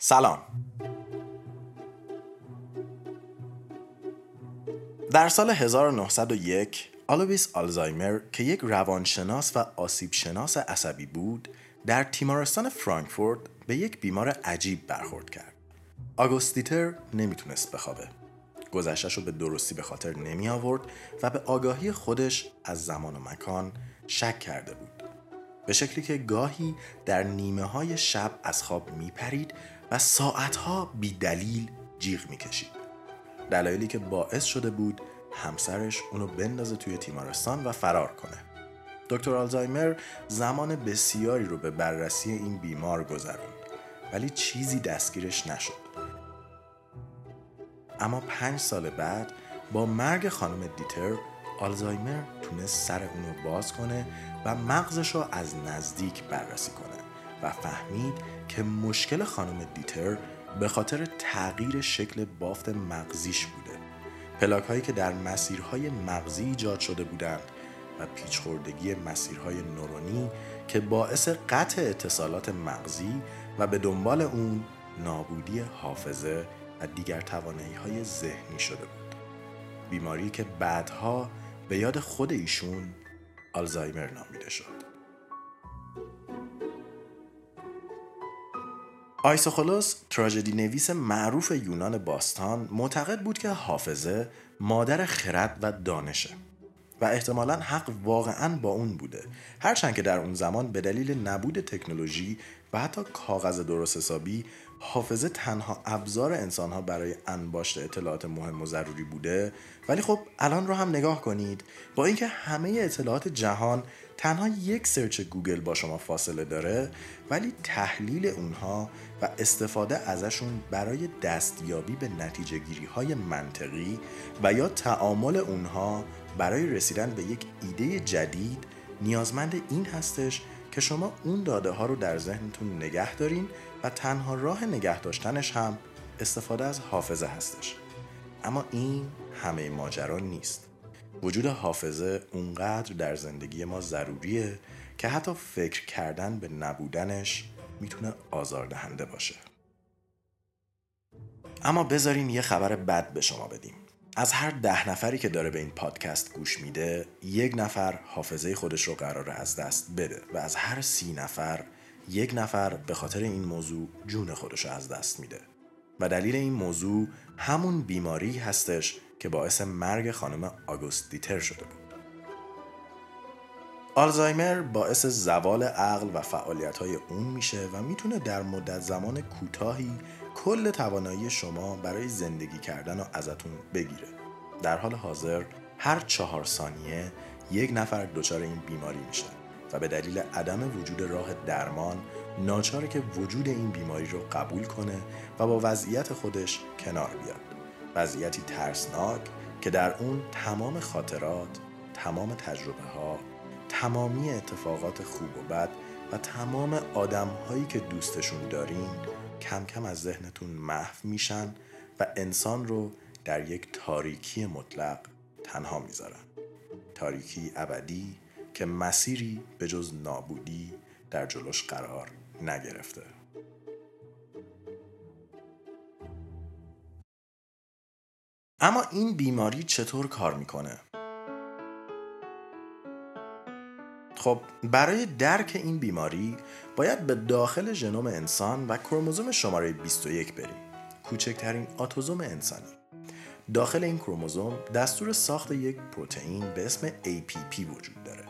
سلام. در سال 1901 آلویس آلزایمر که یک روانشناس و آسیب شناس عصبی بود در تیمارستان فرانکفورت به یک بیمار عجیب برخورد کرد. آگوستیتر نمی‌تونست بخوابه. گذشتش رو به درستی به خاطر نمی آورد و به آگاهی خودش از زمان و مکان شک کرده بود. به شکلی که گاهی در نیمه های شب از خواب می پرید و ساعتها بی دلیل جیغ می کشید. دلایلی که باعث شده بود همسرش اونو بندازه توی تیمارستان و فرار کنه. دکتر آلزایمر زمان بسیاری رو به بررسی این بیمار گذروند ولی چیزی دستگیرش نشد. اما پنج سال بعد با مرگ خانم دیتر آلزایمر تونست سر اونو باز کنه و مغزش رو از نزدیک بررسی کنه و فهمید که مشکل خانم دیتر به خاطر تغییر شکل بافت مغزیش بوده. پلاک هایی که در مسیرهای مغزی ایجاد شده بودند و پیچخوردگی مسیرهای نورونی که باعث قطع اتصالات مغزی و به دنبال اون نابودی حافظه و دیگر توانایی های ذهنی شده بود. بیماری که بعدها به یاد خود ایشون آلزایمر نامیده شد. آیسوخولوس تراژدی نویس معروف یونان باستان معتقد بود که حافظه مادر خرد و دانشه و احتمالا حق واقعا با اون بوده. هرچند که در اون زمان به دلیل نبود تکنولوژی و حتی کاغذ درست حسابی حافظه تنها ابزار انسان ها برای انباشت اطلاعات مهم و ضروری بوده. ولی خب الان رو هم نگاه کنید. با اینکه همه اطلاعات جهان تنها یک سرچ گوگل با شما فاصله داره ولی تحلیل اونها و استفاده ازشون برای دستیابی به نتیجه گیری های منطقی و یا تعامل اونها برای رسیدن به یک ایده جدید نیازمند این هستش که شما اون داده ها رو در ذهنتون نگه دارین و تنها راه نگه داشتنش هم استفاده از حافظه هستش. اما این همه ماجرا نیست. وجود حافظه اونقدر در زندگی ما ضروریه که حتی فکر کردن به نبودنش می‌تونه آزاردهنده باشه. اما بذارین یه خبر بد به شما بدیم. از هر ده نفری که داره به این پادکست گوش میده یک نفر حافظه خودش رو قراره از دست بده و از هر سی نفر یک نفر به خاطر این موضوع جون خودش رو از دست میده. و دلیل این موضوع همون بیماری هستش که باعث مرگ خانم آگوست دیتر شده بود. آلزایمر باعث زوال عقل و فعالیت های اون میشه و می‌تونه در مدت زمان کوتاهی کل توانایی شما برای زندگی کردن رو ازتون بگیره. در حال حاضر هر چهار ثانیه یک نفر دچار این بیماری میشه و به دلیل عدم وجود راه درمان ناچاره که وجود این بیماری رو قبول کنه و با وضعیت خودش کنار بیاد. وضعیتی ترسناک که در اون تمام خاطرات تمام تجربه ها تمامی اتفاقات خوب و بد و تمام آدم هایی که دوستشون دارین کم کم از ذهنتون محو میشن و انسان رو در یک تاریکی مطلق تنها می‌ذارن. تاریکی ابدی که مسیری به جز نابودی در جلوش قرار نگرفته. اما این بیماری چطور کار می‌کنه؟ خب برای درک این بیماری باید به داخل ژنوم انسان و کروموزوم شماره 21 بریم. کوچکترین آتوزوم انسانی. داخل این کروموزوم دستور ساخت یک پروتئین به اسم APP وجود داره.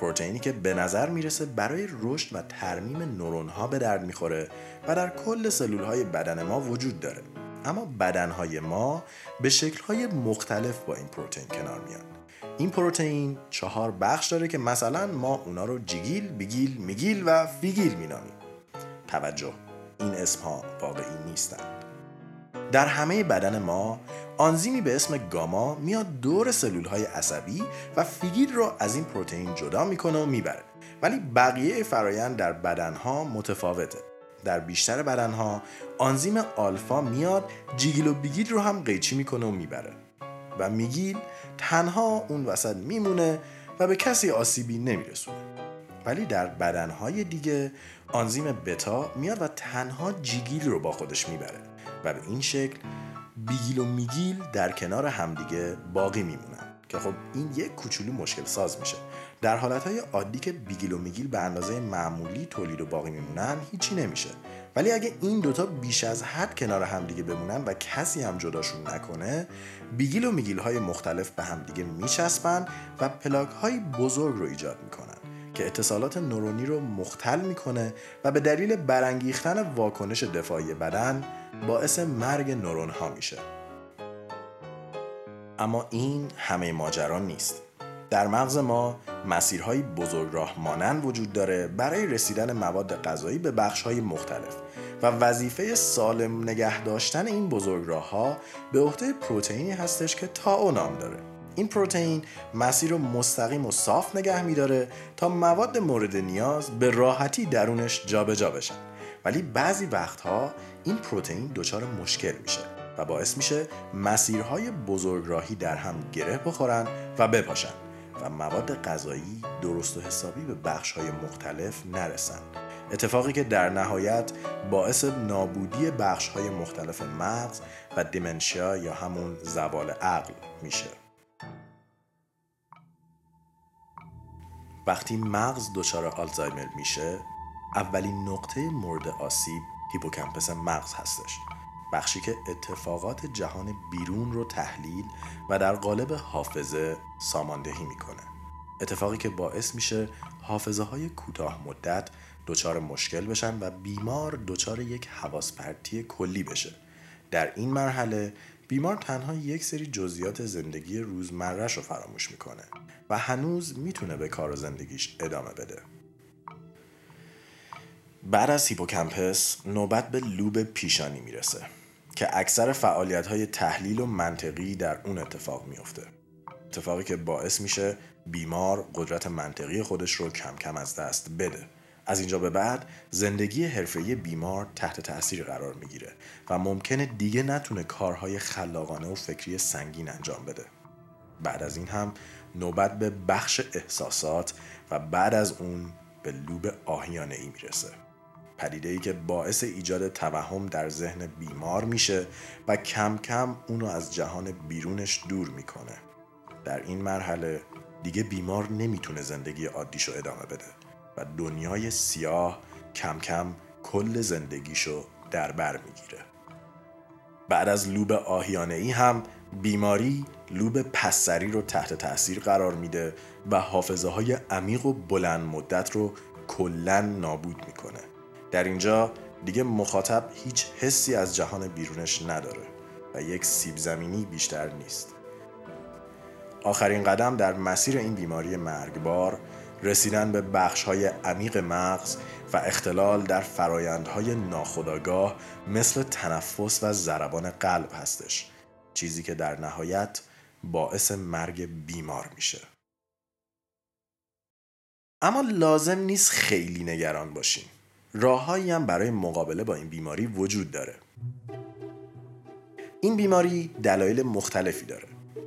پروتئینی که به نظر می‌رسه برای رشد و ترمیم نورون ها به درد می‌خوره و در کل سلول های بدن ما وجود داره. اما بدن های ما به شکل های مختلف با این پروتئین کنار میان. این پروتئین چهار بخش داره که مثلا ما اونا رو جیگیل، بیگیل، میگیل و فیگیل مینامیم. توجه این اسم ها واقعی نیستند در همه بدن ما آنزیمی به اسم گاما میاد دور سلول های عصبی و فیگیل رو از این پروتئین جدا می‌کنه و می‌بره. ولی بقیه فرایند در بدنها متفاوته. در بیشتر بدنها آنزیم آلفا میاد جیگیل و بیگیل رو هم قیچی می‌کنه و می‌بره. و میگیل تنها اون وسط میمونه و به کسی آسیبی نمیرسونه. ولی در بدنهای دیگه آنزیم بتا میاد و تنها جیگیل رو با خودش می‌بره. و به این شکل بیگیل و میگیل در کنار همدیگه باقی میمونن. که خب این یک کوچولو مشکل ساز میشه. در حالتهای عادی که بیگیل و میگیل به اندازه معمولی تولید و باقی میمونن هیچی نمیشه. ولی اگه این دوتا بیش از حد کنار همدیگه بمونن و کسی هم جداشون نکنه بیگیل و میگیل های مختلف به همدیگه میچسبن و پلاک های بزرگ رو ایجاد می‌کنن که اتصالات نورونی رو مختل می‌کنه و به دلیل برانگیختن واکنش دفاعی بدن باعث مرگ نورون ها میشه. اما این همه ماجرا نیست. در مغز ما مسیرهای بزرگ راه مانند وجود داره برای رسیدن مواد غذایی به بخشهای مختلف و وظیفه سالم نگه داشتن این بزرگ راه ها به عهده پروتئینی هستش که تاو نام داره. این پروتئین مسیر رو مستقیم و صاف نگه میداره تا مواد مورد نیاز به راحتی درونش جابجا جا بشن. ولی بعضی وقتها این پروتئین دچار مشکل میشه و باعث میشه مسیرهای بزرگراهی در هم گره بخورن و بپاشن. و مواد غذایی درست و حسابی به بخش های مختلف نرسن اتفاقی که در نهایت باعث نابودی بخش های مختلف مغز و دیمنشیا یا همون زوال عقل میشه. وقتی مغز دچار آلزایمر میشه اولین نقطه مورد آسیب هیپوکمپس مغز هستش. بخشی که اتفاقات جهان بیرون رو تحلیل و در قالب حافظه ساماندهی می‌کنه. اتفاقی که باعث میشه حافظه های کوتاه مدت دچار مشکل بشن و بیمار دچار یک حواس پرتی کلی بشه. در این مرحله بیمار تنها یک سری جزئیات زندگی روزمرهش رو فراموش می‌کنه و هنوز می‌تونه به کار زندگیش ادامه بده. بعد از هیپوکمپس نوبت به لوب پیشانی می‌رسه که اکثر فعالیت های تحلیل و منطقی در اون اتفاق میفته اتفاقی که باعث میشه بیمار قدرت منطقی خودش رو کم کم از دست بده. از اینجا به بعد زندگی حرفه‌ای بیمار تحت تاثیر قرار می‌گیره و ممکنه دیگه نتونه کارهای خلاقانه و فکری سنگین انجام بده. بعد از این هم نوبت به بخش احساسات و بعد از اون به لوب آهیانه ای می‌رسه. پدیده ای که باعث ایجاد توهم در ذهن بیمار میشه و کم کم اونو از جهان بیرونش دور می‌کنه. در این مرحله دیگه بیمار نمی‌تونه زندگی عادیشو ادامه بده و دنیای سیاه کم کم کل زندگیشو در بر می‌گیره. بعد از لوب آهیانه ای هم بیماری لوب پسری رو تحت تاثیر قرار میده و حافظه های عمیق و بلند مدت رو کلا نابود می‌کنه. در اینجا دیگه مخاطب هیچ حسی از جهان بیرونش نداره و یک سیب زمینی بیشتر نیست. آخرین قدم در مسیر این بیماری مرگبار رسیدن به بخش های عمیق مغز و اختلال در فرایندهای ناخودآگاه مثل تنفس و ضربان قلب هستش چیزی که در نهایت باعث مرگ بیمار میشه. اما لازم نیست خیلی نگران باشیم. راههایی هم برای مقابله با این بیماری وجود داره. این بیماری دلایل مختلفی داره.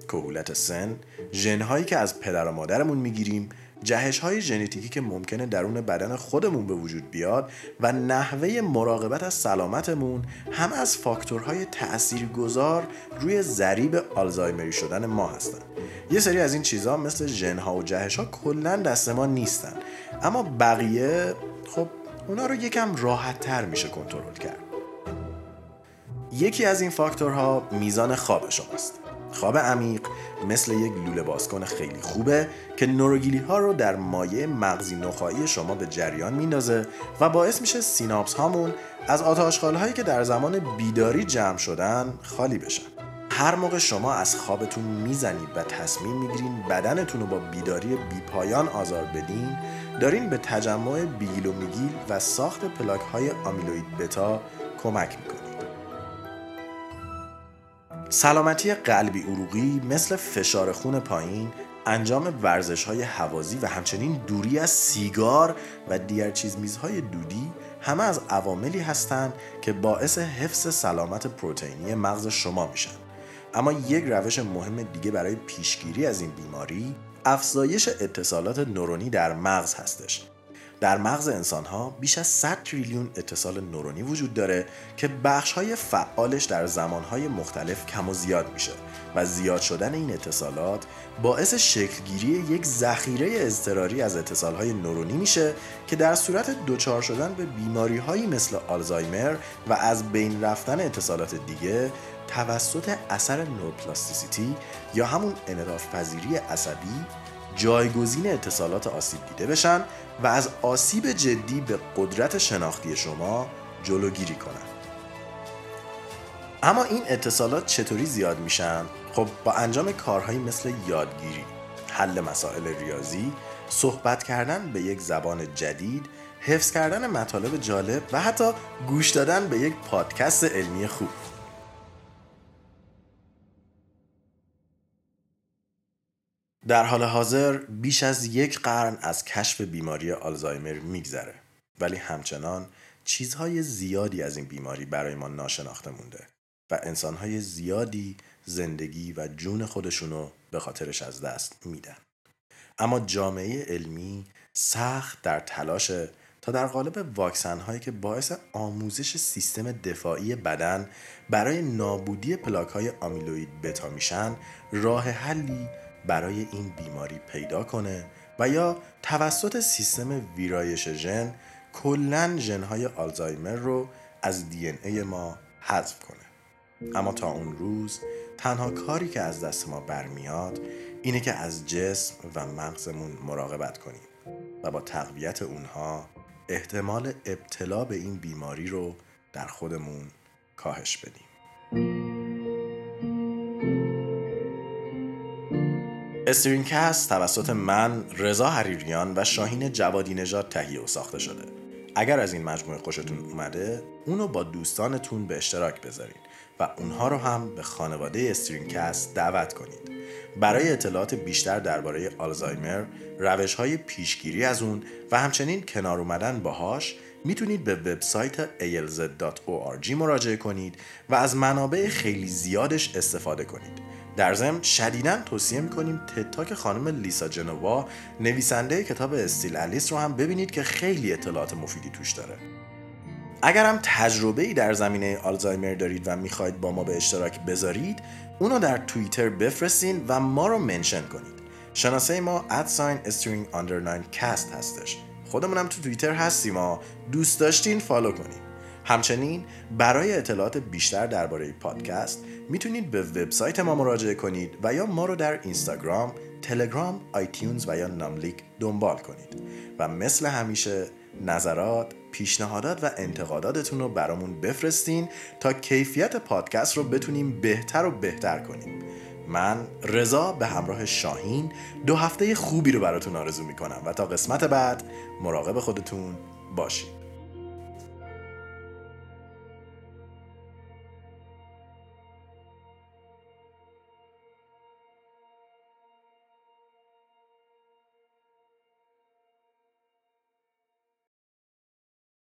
کهولت سن ژنهایی که از پدر و مادرمون می‌گیریم جهش های ژنتیکی که ممکنه درون بدن خودمون به وجود بیاد و نحوه مراقبت از سلامتمون هم از فاکتورهای تاثیرگذار روی ضریب آلزایمری شدن ما هستن. یه سری از این چیزها مثل ژنها و جهش ها کلا دست ما نیستن. اما بقیه خب اونا رو یکم راحت تر میشه کنترل کرد. یکی از این فاکتورها میزان خواب شماست. خواب عمیق مثل یک لوله بازکن خیلی خوبه که نوروگیلی ها رو در مایه مغزی نخایی شما به جریان میندازه و باعث میشه سیناپس هامون از آتاشخال هایی که در زمان بیداری جمع شدن خالی بشن. هر موقع شما از خوابتون می‌زنید و تصمیم می‌گیرین بدنتون رو با بیداری بیپایان آزار بدین دارین به تجمع بیگیل و میگیل و ساخت پلاک های آمیلوید بتا کمک می‌کنید سلامتی قلبی عروقی مثل فشار خون پایین انجام ورزش های حوازی و همچنین دوری از سیگار و دیگر چیز میزهای دودی همه از عواملی هستند که باعث حفظ سلامت پروتئینی مغز شما میشن. اما یک روش مهم دیگه برای پیشگیری از این بیماری افزایش اتصالات نورونی در مغز هستش. در مغز انسان ها بیش از 100 تریلیون اتصال نورونی وجود داره که بخش های فعالش در زمان های مختلف کم و زیاد میشه و زیاد شدن این اتصالات باعث شکلگیری یک ذخیره اضطراری از اتصال های نورونی میشه که در صورت دچار شدن به بیماری هایی مثل آلزایمر و از بین رفتن اتصالات دیگه توسط اثر نورپلاستیسیتی یا همون انعطاف پذیری عصبی جایگزین اتصالات آسیب دیده بشن و از آسیب جدی به قدرت شناختی شما جلوگیری کنن اما این اتصالات چطوری زیاد میشن؟ خب با انجام کارهایی مثل یادگیری، حل مسائل ریاضی، صحبت کردن به یک زبان جدید، حفظ کردن مطالب جالب و حتی گوش دادن به یک پادکست علمی خوب. در حال حاضر بیش از یک قرن از کشف بیماری آلزایمر میگذره. ولی همچنان چیزهای زیادی از این بیماری برای ما ناشناخته مونده و انسانهای زیادی زندگی و جون خودشونو به خاطرش از دست میدن. اما جامعه علمی سخت در تلاش تا در قالب واکسن هایی که باعث آموزش سیستم دفاعی بدن برای نابودی پلاک های آمیلوید بتا میشن راه حلی برای این بیماری پیدا کنه و یا توسط سیستم ویرایش ژن کلا ژنهای آلزایمر رو از دی ای ما حذف کنه. اما تا اون روز تنها کاری که از دست ما برمیاد اینه که از جسم و مغزمون مراقبت کنیم و با تقویت اونها احتمال ابتلا به این بیماری رو در خودمون کاهش بدیم. استرینکست توسط من رضا حریریان و شاهین جوادی نژاد تهیه و ساخته شده. اگر از این مجموعه خوشتون اومده اونو با دوستانتون به اشتراک بذارین و اونها رو هم به خانواده استرینکست دعوت کنید. برای اطلاعات بیشتر درباره آلزایمر روش های پیشگیری از اون و همچنین کنار اومدن باهاش می‌تونید به وبسایت alz.org مراجعه کنید و از منابع خیلی زیادش استفاده کنید. در ضمن شدیدا توصیه می‌کنیم تتاک خانم لیسا جنوا نویسنده کتاب Still Alice رو هم ببینید که خیلی اطلاعات مفیدی توش داره. اگر هم تجربه ای در زمینه آلزایمر دارید و می‌خواید با ما به اشتراک بذارید اونو در توییتر بفرستین و ما رو mention کنید. شناسه ما at sign String Undercast هستش. خودمونم تو توییتر هستیم ما دوست داشتین follow کنید همچنین برای اطلاعات بیشتر درباره پادکست می‌تونید به وبسایت ما مراجعه کنید و یا ما رو در اینستاگرام، تلگرام، آیتیونز و یا ناملیک دنبال کنید. و مثل همیشه نظرات، پیشنهادات و انتقاداتتون رو برامون بفرستین تا کیفیت پادکست رو بتونیم بهتر و بهتر کنیم. من رضا به همراه شاهین دو هفته خوبی رو براتون آرزو می‌کنم و تا قسمت بعد مراقب خودتون باشید